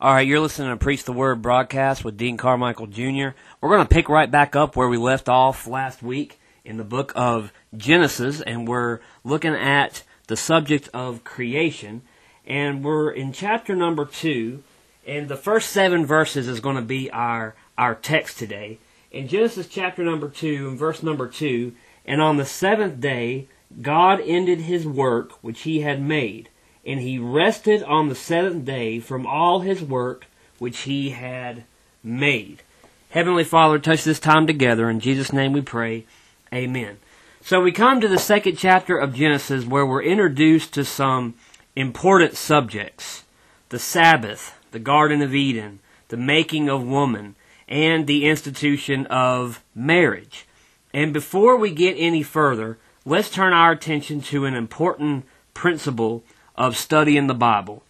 All right, you're listening to Preach the Word broadcast with Dean Carmichael Jr. We're going to pick right back up where we left off last week in the book of Genesis, and we're looking at the subject of creation. And we're in chapter number two, and the first seven verses is going to be our, our text today. In Genesis chapter number two, and verse number two, and on the seventh day, God ended his work which he had made and he rested on the seventh day from all his work which he had made. Heavenly Father, touch this time together. In Jesus' name we pray. Amen. So we come to the second chapter of Genesis where we're introduced to some important subjects. The Sabbath, the Garden of Eden, the making of woman, and the institution of marriage. And before we get any further, let's turn our attention to an important principle of studying the Bible.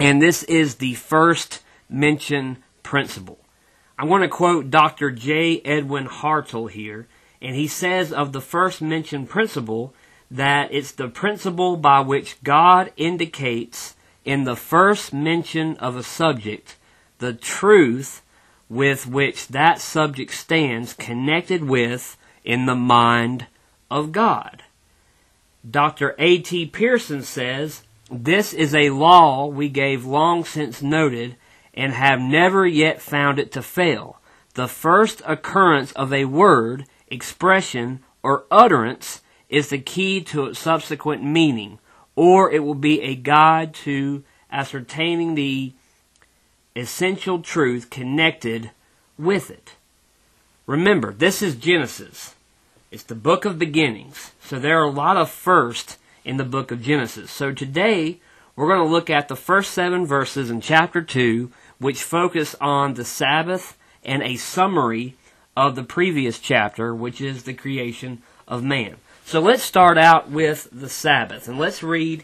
And this is the first mention principle. I want to quote Dr. J. Edwin Hartill here, and he says of the first mention principle that it's the principle by which God indicates in the first mention of a subject the truth with which that subject stands connected with in the mind of God. Dr. A.T. Pierson says this is a law we gave long since noted and have never yet found it to fail. The first occurrence of a word, expression, or utterance is the key to its subsequent meaning, or it will be a guide to ascertaining the essential truth connected with it. Remember, this is Genesis. It's the book of beginnings. So there are a lot of first in the book of Genesis. So today, we're going to look at the first seven verses in chapter 2, which focus on the Sabbath and a summary of the previous chapter, which is the creation of man. So let's start out with the Sabbath, and let's read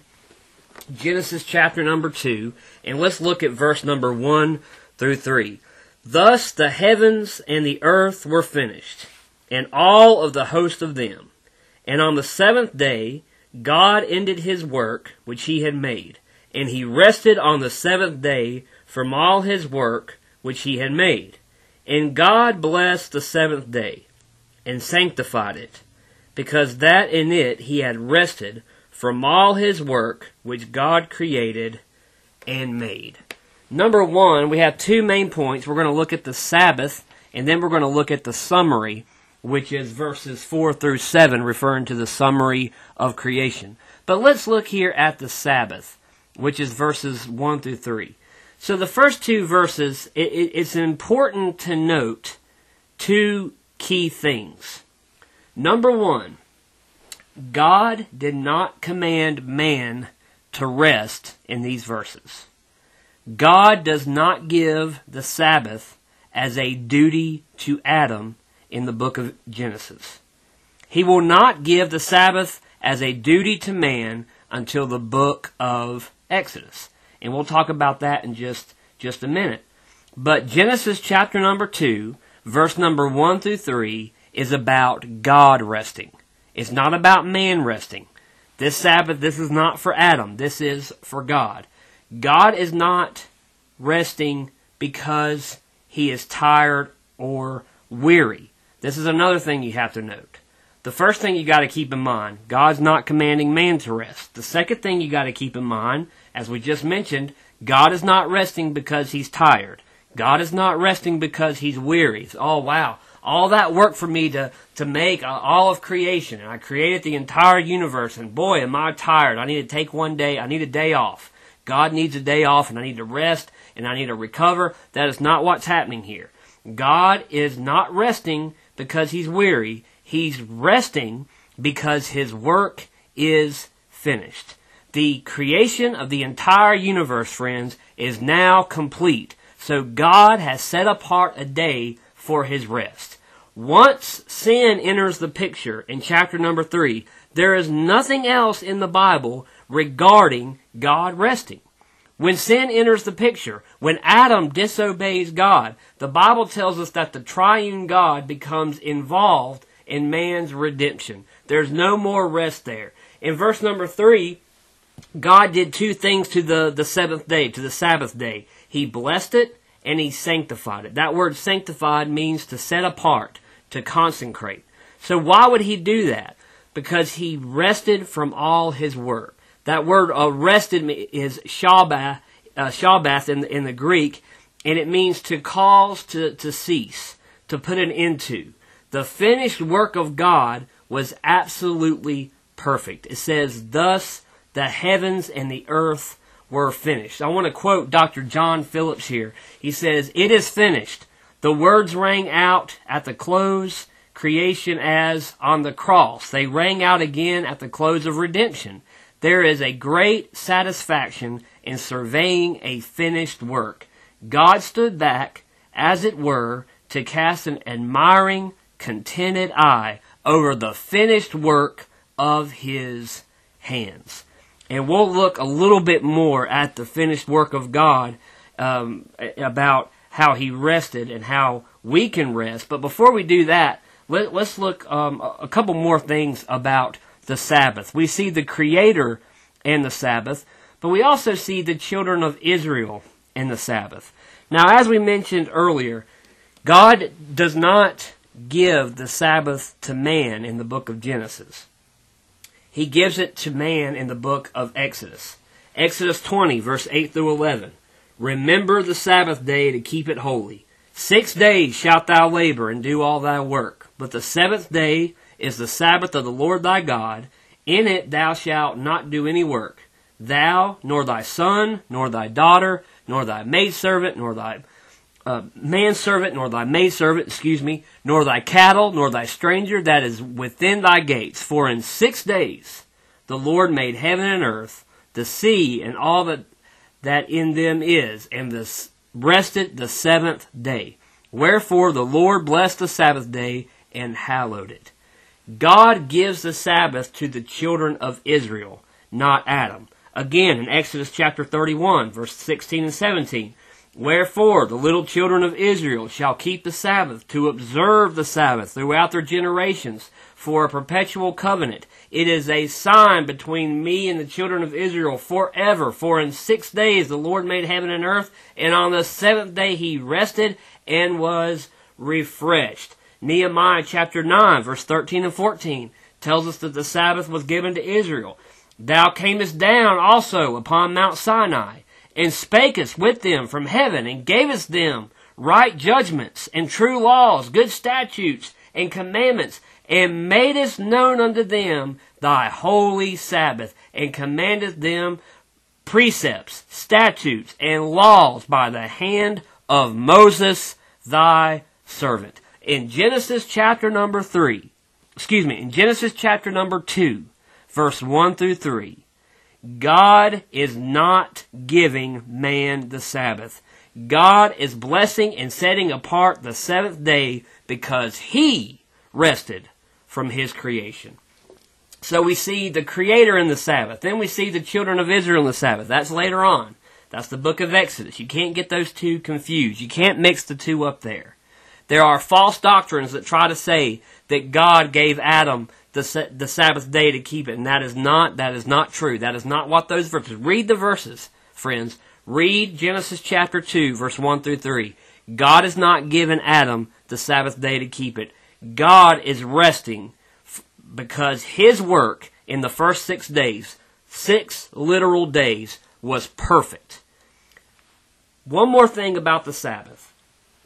Genesis chapter number 2, and let's look at verse number 1 through 3. Thus the heavens and the earth were finished, and all of the host of them. And on the seventh day God ended his work which he had made, and he rested on the seventh day from all his work which he had made. And God blessed the seventh day, and sanctified it, because that in it he had rested from all his work which God created and made. Number one, we have two main points. We're going to look at the Sabbath, and then we're going to look at the summary which is verses 4 through 7, referring to the summary of creation. But let's look here at the Sabbath, which is verses 1 through 3. So the first two verses, it, it, it's important to note two key things. Number one, God did not command man to rest in these verses. God does not give the Sabbath as a duty to Adam in the book of Genesis. He will not give the Sabbath as a duty to man until the book of Exodus. And we'll talk about that in just, just a minute. But Genesis chapter number 2, verse number 1 through 3, is about God resting. It's not about man resting. This Sabbath, this is not for Adam. This is for God. God is not resting because he is tired or weary. This is another thing you have to note. The first thing you got to keep in mind, God's not commanding man to rest. The second thing you got to keep in mind, as we just mentioned, God is not resting because he's tired. God is not resting because he's weary. Oh wow, all that work for me to, to make all of creation, and I created the entire universe, and boy, am I tired. I need to take one day, I need a day off. God needs a day off, and I need to rest, and I need to recover. That is not what's happening here. God is not resting because he's weary. He's resting because his work is finished. The creation of the entire universe, friends, is now complete. So God has set apart a day for his rest. Once sin enters the picture in chapter number three, there is nothing else in the Bible regarding God resting. When sin enters the picture, when Adam disobeys God, the Bible tells us that the triune God becomes involved in man's redemption. There's no more rest there. In verse number three, God did two things to the, the seventh day, to the Sabbath day. He blessed it and he sanctified it. That word sanctified means to set apart, to consecrate. So why would he do that? Because he rested from all his work. That word arrested me is shabbath, uh, shabbath in, in the Greek, and it means to cause to, to cease, to put an end to. The finished work of God was absolutely perfect. It says, Thus the heavens and the earth were finished. I want to quote Dr. John Phillips here. He says, It is finished. The words rang out at the close, creation as on the cross. They rang out again at the close of redemption. There is a great satisfaction in surveying a finished work. God stood back, as it were, to cast an admiring, contented eye over the finished work of his hands. And we'll look a little bit more at the finished work of God um, about how he rested and how we can rest. But before we do that, let, us look um, a couple more things about the Sabbath. We see the Creator and the Sabbath, but we also see the children of Israel and the Sabbath. Now, as we mentioned earlier, God does not give the Sabbath to man in the book of Genesis. He gives it to man in the book of Exodus. Exodus 20, verse 8 through 11. Remember the Sabbath day to keep it holy. Six days shalt thou labor and do all thy work. But the seventh day is the Sabbath of the Lord thy God. In it thou shalt not do any work. Thou, nor thy son, nor thy daughter, nor thy maidservant, nor thy uh, manservant, nor thy maidservant, excuse me, nor thy cattle, nor thy stranger that is within thy gates. For in six days the Lord made heaven and earth, the sea, and all that that in them is, and this rested the seventh day. Wherefore the Lord blessed the Sabbath day and hallowed it. God gives the Sabbath to the children of Israel, not Adam. Again, in Exodus chapter 31, verse 16 and 17. Wherefore the little children of Israel shall keep the Sabbath, to observe the Sabbath throughout their generations, for a perpetual covenant. It is a sign between me and the children of Israel forever. For in six days the Lord made heaven and earth, and on the seventh day he rested and was refreshed. Nehemiah chapter 9, verse 13 and 14 tells us that the Sabbath was given to Israel. Thou camest down also upon Mount Sinai and spakest with them from heaven, and gavest them right judgments, and true laws, good statutes, and commandments, and madest known unto them thy holy Sabbath, and commandest them precepts, statutes, and laws by the hand of Moses thy servant. In Genesis chapter number 3, excuse me, in Genesis chapter number 2, verse 1 through 3, God is not giving man the Sabbath. God is blessing and setting apart the seventh day because he rested from his creation. So we see the Creator in the Sabbath. Then we see the children of Israel in the Sabbath. That's later on. That's the book of Exodus. You can't get those two confused. You can't mix the two up there. There are false doctrines that try to say that God gave Adam the, the Sabbath day to keep it. And that is not, that is not true. That is not what those verses, read the verses, friends. Read Genesis chapter 2, verse 1 through 3. God has not given Adam the Sabbath day to keep it. God is resting because his work in the first six days, six literal days, was perfect. One more thing about the Sabbath.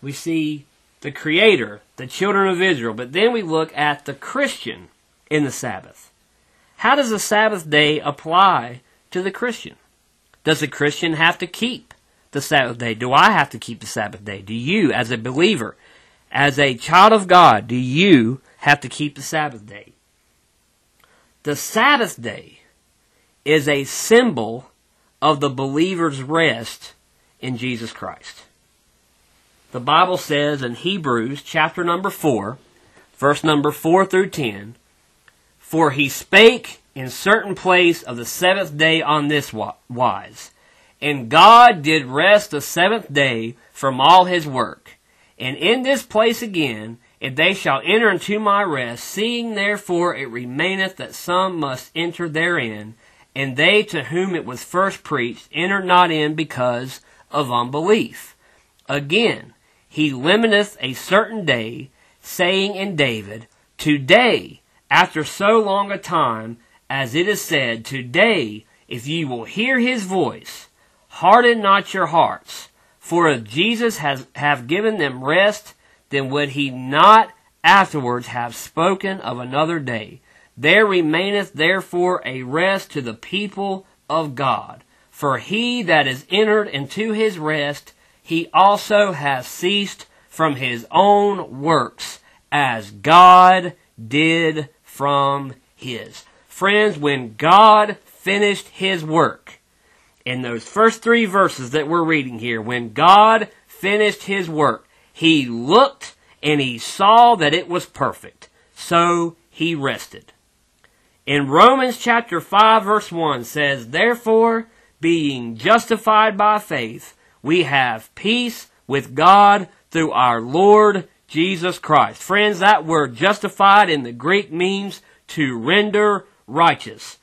We see the Creator, the children of Israel, but then we look at the Christian in the Sabbath. How does the Sabbath day apply to the Christian? Does the Christian have to keep the Sabbath day? Do I have to keep the Sabbath day? Do you, as a believer, as a child of God, do you have to keep the Sabbath day? The Sabbath day is a symbol of the believer's rest in Jesus Christ. The Bible says in Hebrews chapter number 4, verse number 4 through 10, for he spake in certain place of the seventh day on this wise. And God did rest the seventh day from all his work. And in this place again, if they shall enter into my rest, seeing therefore it remaineth that some must enter therein, and they to whom it was first preached entered not in because of unbelief. Again, he limiteth a certain day, saying in David, Today, after so long a time, as it is said, Today, if ye will hear his voice, harden not your hearts. For if Jesus has have given them rest, then would he not afterwards have spoken of another day? There remaineth therefore a rest to the people of God. For he that is entered into his rest, he also has ceased from his own works, as God did from his. Friends, when God finished his work, in those first three verses that we're reading here, when God finished his work, he looked and he saw that it was perfect. So he rested. In Romans chapter 5 verse 1 says, Therefore, being justified by faith, we have peace with God through our Lord Jesus Christ. Friends, that word justified in the Greek means to render righteous.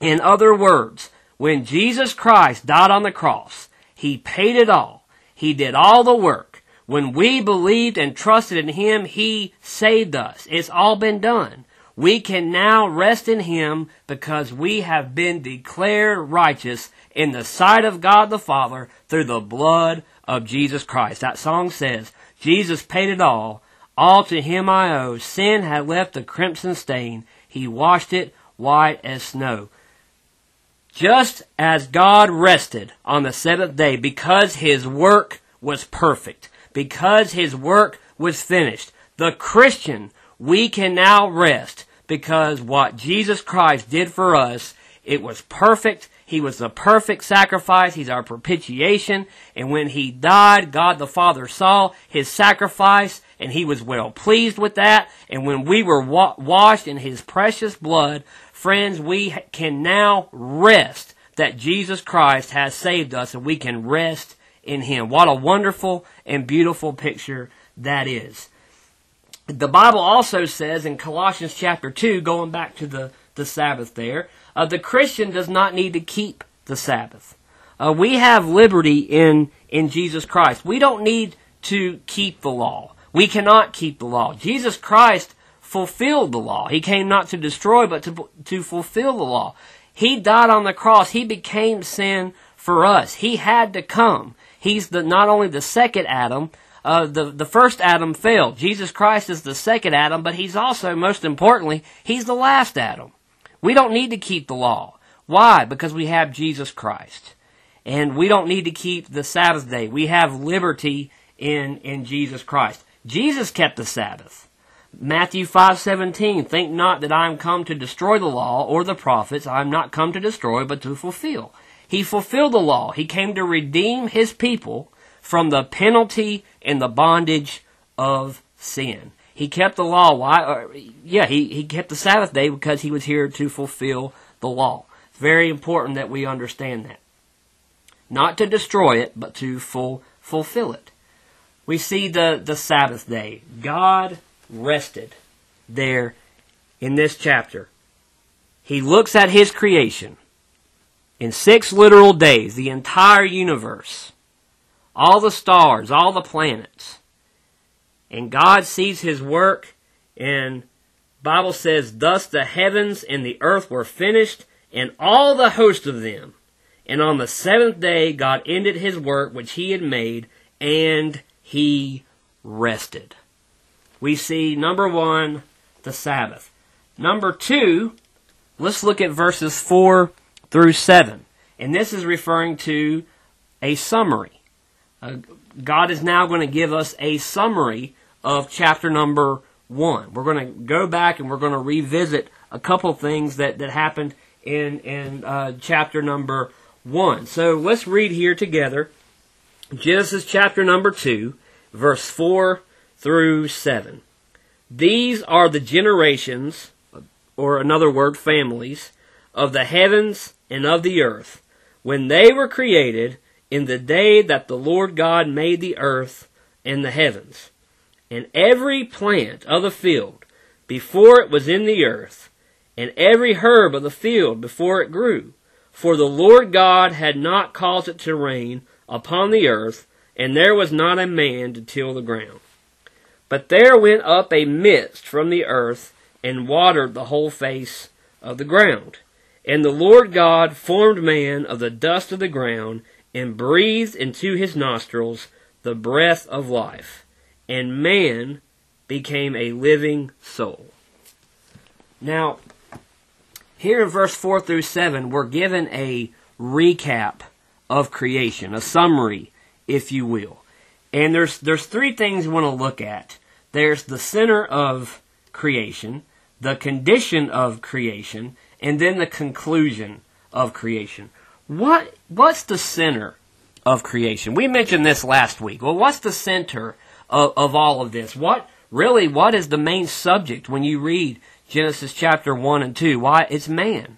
In other words, when Jesus Christ died on the cross, He paid it all. He did all the work. When we believed and trusted in Him, He saved us. It's all been done. We can now rest in Him because we have been declared righteous in the sight of God the Father through the blood of Jesus Christ. That song says, Jesus paid it all. All to Him I owe. Sin had left a crimson stain. He washed it white as snow. Just as God rested on the seventh day because his work was perfect, because his work was finished, the Christian, we can now rest because what Jesus Christ did for us, it was perfect. He was the perfect sacrifice. He's our propitiation. And when he died, God the Father saw his sacrifice and he was well pleased with that. And when we were wa- washed in his precious blood, Friends, we can now rest that Jesus Christ has saved us and we can rest in Him. What a wonderful and beautiful picture that is. The Bible also says in Colossians chapter 2, going back to the, the Sabbath there, uh, the Christian does not need to keep the Sabbath. Uh, we have liberty in, in Jesus Christ. We don't need to keep the law. We cannot keep the law. Jesus Christ fulfilled the law. He came not to destroy, but to, to fulfill the law. He died on the cross. He became sin for us. He had to come. He's the, not only the second Adam, uh, the, the first Adam failed. Jesus Christ is the second Adam, but he's also, most importantly, he's the last Adam. We don't need to keep the law. Why? Because we have Jesus Christ. And we don't need to keep the Sabbath day. We have liberty in, in Jesus Christ. Jesus kept the Sabbath. Matthew 5:17 Think not that I am come to destroy the law or the prophets I am not come to destroy but to fulfill. He fulfilled the law. He came to redeem his people from the penalty and the bondage of sin. He kept the law. Why? Or, yeah, he, he kept the Sabbath day because he was here to fulfill the law. It's very important that we understand that. Not to destroy it, but to full, fulfill it. We see the, the Sabbath day. God rested there in this chapter. He looks at his creation in six literal days, the entire universe, all the stars, all the planets. And God sees his work and Bible says, Thus the heavens and the earth were finished, and all the host of them. And on the seventh day God ended his work which he had made, and he rested we see number one, the Sabbath. Number two, let's look at verses 4 through 7. And this is referring to a summary. Uh, God is now going to give us a summary of chapter number 1. We're going to go back and we're going to revisit a couple things that, that happened in, in uh, chapter number 1. So let's read here together Genesis chapter number 2, verse 4 through 7. These are the generations, or another word, families, of the heavens and of the earth, when they were created in the day that the Lord God made the earth and the heavens. And every plant of the field, before it was in the earth, and every herb of the field before it grew. For the Lord God had not caused it to rain upon the earth, and there was not a man to till the ground. But there went up a mist from the earth, and watered the whole face of the ground. And the Lord God formed man of the dust of the ground, and breathed into his nostrils the breath of life, and man became a living soul. Now, here in verse 4 through 7, we're given a recap of creation, a summary, if you will. And there's, there's three things we want to look at. There's the center of creation, the condition of creation, and then the conclusion of creation. What, what's the center of creation? We mentioned this last week. Well, what's the center of, of all of this? What, really, what is the main subject when you read Genesis chapter 1 and 2? Why, it's man.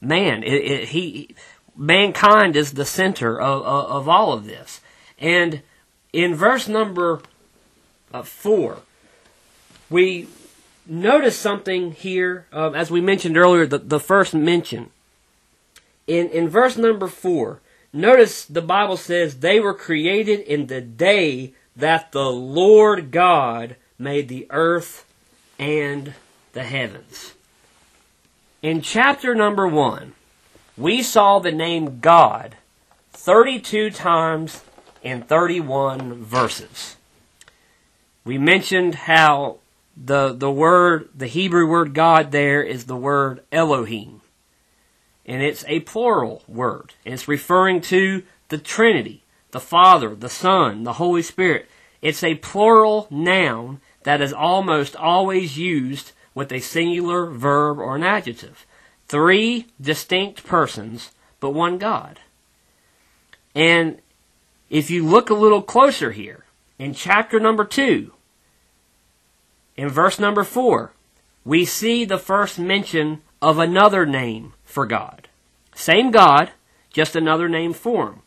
Man. It, it, he, mankind is the center of, of, of, all of this. And in verse number uh, 4, we notice something here, uh, as we mentioned earlier, the, the first mention. In, in verse number 4, notice the Bible says they were created in the day that the Lord God made the earth and the heavens. In chapter number 1, we saw the name God 32 times in 31 verses. We mentioned how the, the word, the Hebrew word God there is the word Elohim. And it's a plural word. It's referring to the Trinity, the Father, the Son, the Holy Spirit. It's a plural noun that is almost always used with a singular verb or an adjective. Three distinct persons, but one God. And if you look a little closer here, in chapter number two, in verse number four, we see the first mention of another name for God. Same God, just another name for him.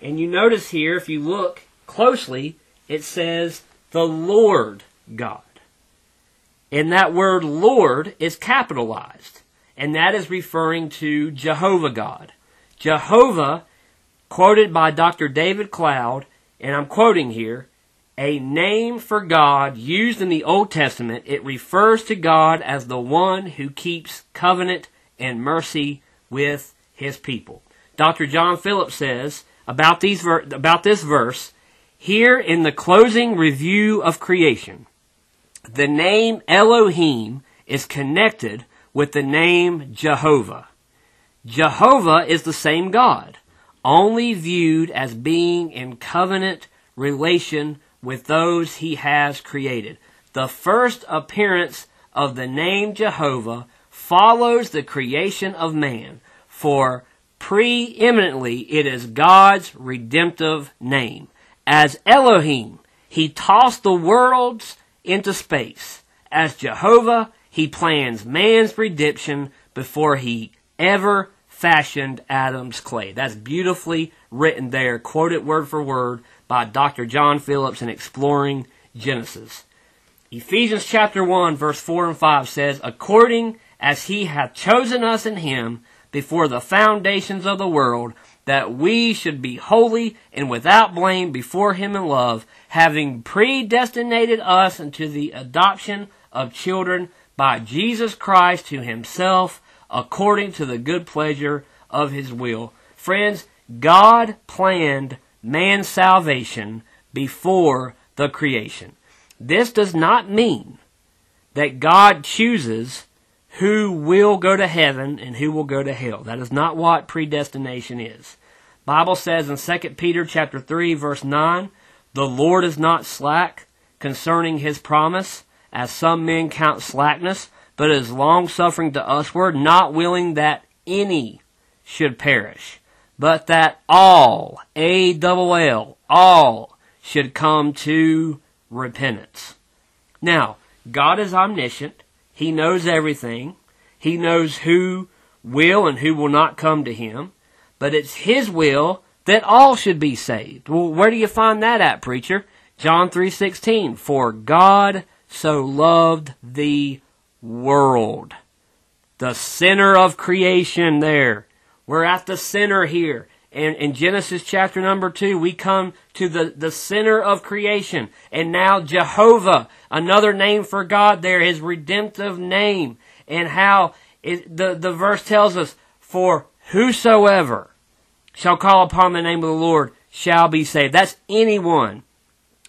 And you notice here, if you look closely, it says the Lord God. And that word Lord is capitalized and that is referring to Jehovah God. Jehovah, quoted by Dr. David Cloud, and I'm quoting here, a name for God used in the Old Testament. It refers to God as the one who keeps covenant and mercy with his people. Dr. John Phillips says about these ver- about this verse here in the closing review of creation, the name Elohim is connected with the name Jehovah. Jehovah is the same God, only viewed as being in covenant relation with those he has created. The first appearance of the name Jehovah follows the creation of man, for preeminently it is God's redemptive name. As Elohim, he tossed the worlds into space. As Jehovah, he plans man's redemption before he ever fashioned Adam's clay. That's beautifully written there, quoted word for word by Dr. John Phillips in Exploring Genesis. Ephesians chapter 1 verse 4 and 5 says, According as he hath chosen us in him before the foundations of the world, that we should be holy and without blame before him in love, having predestinated us unto the adoption of children by Jesus Christ to himself according to the good pleasure of his will. Friends, God planned man's salvation before the creation. This does not mean that God chooses who will go to heaven and who will go to hell. That is not what predestination is. Bible says in 2 Peter chapter 3 verse 9, the Lord is not slack concerning his promise, as some men count slackness, but is long suffering to usward, not willing that any should perish, but that all, A double L, all should come to repentance. Now, God is omniscient. He knows everything. He knows who will and who will not come to Him. But it's His will that all should be saved. Well, where do you find that at, preacher? John 3:16 For God so loved the world the center of creation there. We're at the center here. And in Genesis chapter number two, we come to the, the center of creation. And now Jehovah, another name for God there, his redemptive name. And how it, the, the verse tells us, for whosoever shall call upon the name of the Lord shall be saved. That's anyone.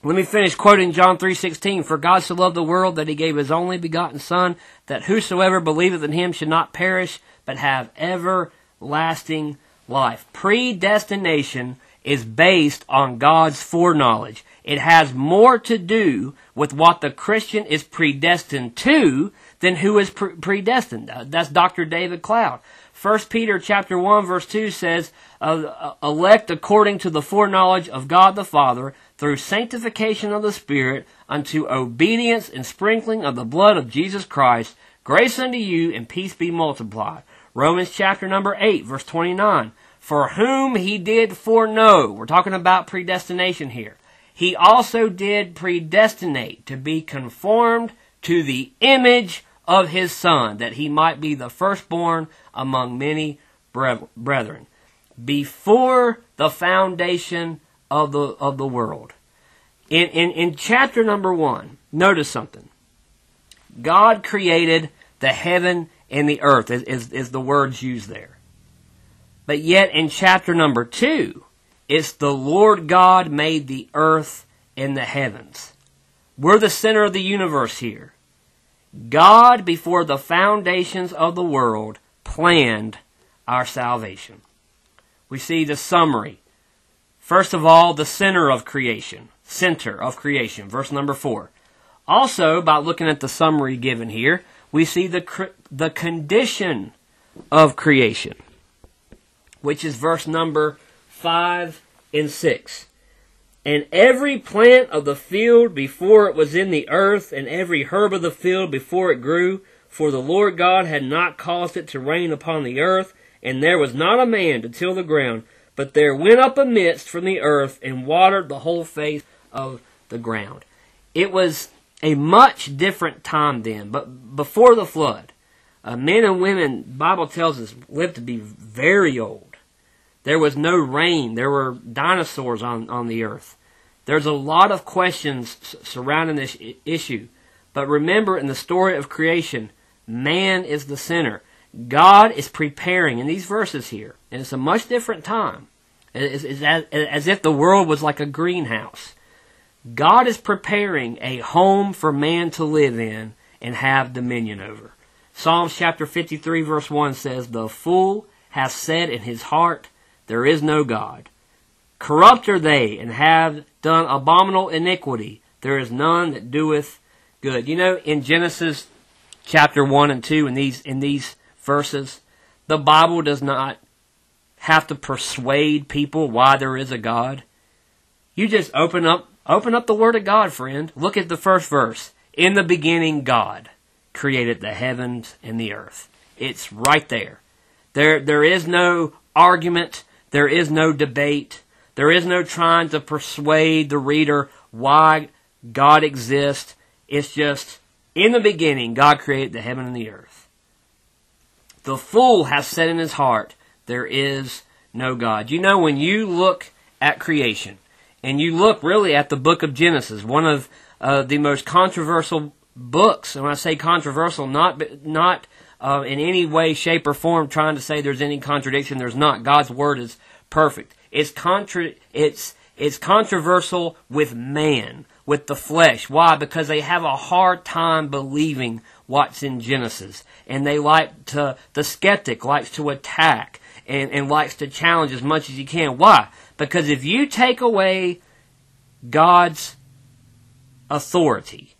Let me finish quoting John 3:16 for God so loved the world that he gave his only begotten son that whosoever believeth in him should not perish but have everlasting life. Predestination is based on God's foreknowledge. It has more to do with what the Christian is predestined to than who is pre- predestined. Uh, that's Dr. David Cloud. 1 Peter chapter 1 verse 2 says, elect according to the foreknowledge of God the Father through sanctification of the Spirit unto obedience and sprinkling of the blood of Jesus Christ, grace unto you and peace be multiplied. Romans chapter number 8 verse 29. For whom he did foreknow, we're talking about predestination here, he also did predestinate to be conformed to the image of his Son, that he might be the firstborn among many brethren. Before the foundation of the, of the world. In, in, in chapter number one, notice something. God created the heaven and the earth, is, is, is the words used there. But yet in chapter number two, it's the Lord God made the earth and the heavens. We're the center of the universe here. God, before the foundations of the world, planned our salvation. We see the summary. First of all, the center of creation. Center of creation. Verse number four. Also, by looking at the summary given here, we see the, the condition of creation, which is verse number five and six. And every plant of the field before it was in the earth, and every herb of the field before it grew, for the Lord God had not caused it to rain upon the earth, and there was not a man to till the ground, but there went up a mist from the earth and watered the whole face of the ground. It was a much different time then, but before the flood, uh, men and women, Bible tells us, lived to be very old. There was no rain. There were dinosaurs on, on the earth. There's a lot of questions surrounding this issue. But remember, in the story of creation, man is the center. God is preparing in these verses here, and it's a much different time. It's, it's as, as if the world was like a greenhouse. God is preparing a home for man to live in and have dominion over. Psalms chapter 53 verse 1 says, The fool hath said in his heart, There is no God. Corrupt are they, and have done abominable iniquity. There is none that doeth good. You know, in Genesis chapter 1 and 2, in these, in these verses, the Bible does not have to persuade people why there is a God. You just open up open up the word of God, friend. Look at the first verse. In the beginning God created the heavens and the earth. It's right there. There there is no argument, there is no debate, there is no trying to persuade the reader why God exists. It's just in the beginning God created the heaven and the earth. The fool has said in his heart, There is no God. You know, when you look at creation, and you look really at the book of Genesis, one of uh, the most controversial books, and when I say controversial, not, not uh, in any way, shape, or form trying to say there's any contradiction, there's not. God's word is perfect. It's, contra- it's, it's controversial with man, with the flesh. Why? Because they have a hard time believing what's in Genesis. And they like to, the skeptic likes to attack and, and likes to challenge as much as he can. Why? Because if you take away God's authority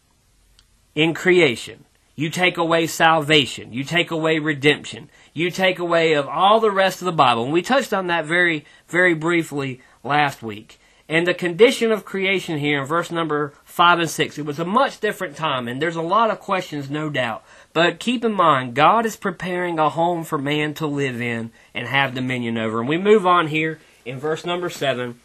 in creation, you take away salvation, you take away redemption, you take away of all the rest of the Bible. And we touched on that very, very briefly last week. And the condition of creation here in verse number 5 and 6, it was a much different time, and there's a lot of questions, no doubt. But keep in mind, God is preparing a home for man to live in and have dominion over. And we move on here in verse number 7.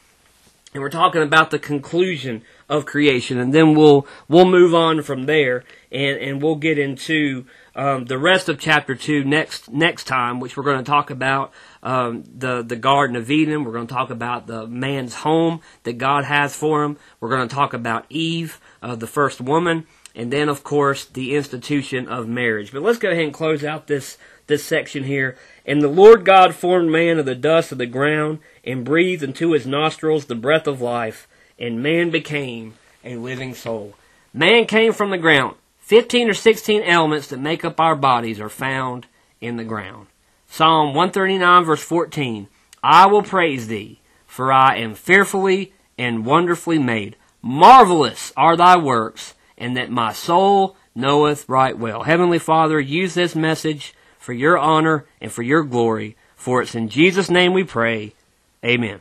and we're talking about the conclusion of creation, and then we'll we'll move on from there, and and we'll get into um, the rest of chapter two next next time, which we're going to talk about um, the the Garden of Eden. We're going to talk about the man's home that God has for him. We're going to talk about Eve, uh, the first woman, and then of course the institution of marriage. But let's go ahead and close out this this section here. And the Lord God formed man of the dust of the ground and breathed into his nostrils the breath of life, and man became a living soul. Man came from the ground. 15 or 16 elements that make up our bodies are found in the ground. Psalm 139 verse 14. I will praise thee, for I am fearfully and wonderfully made. Marvelous are thy works, and that my soul knoweth right well. Heavenly Father, use this message for your honor and for your glory. For it's in Jesus' name we pray. Amen.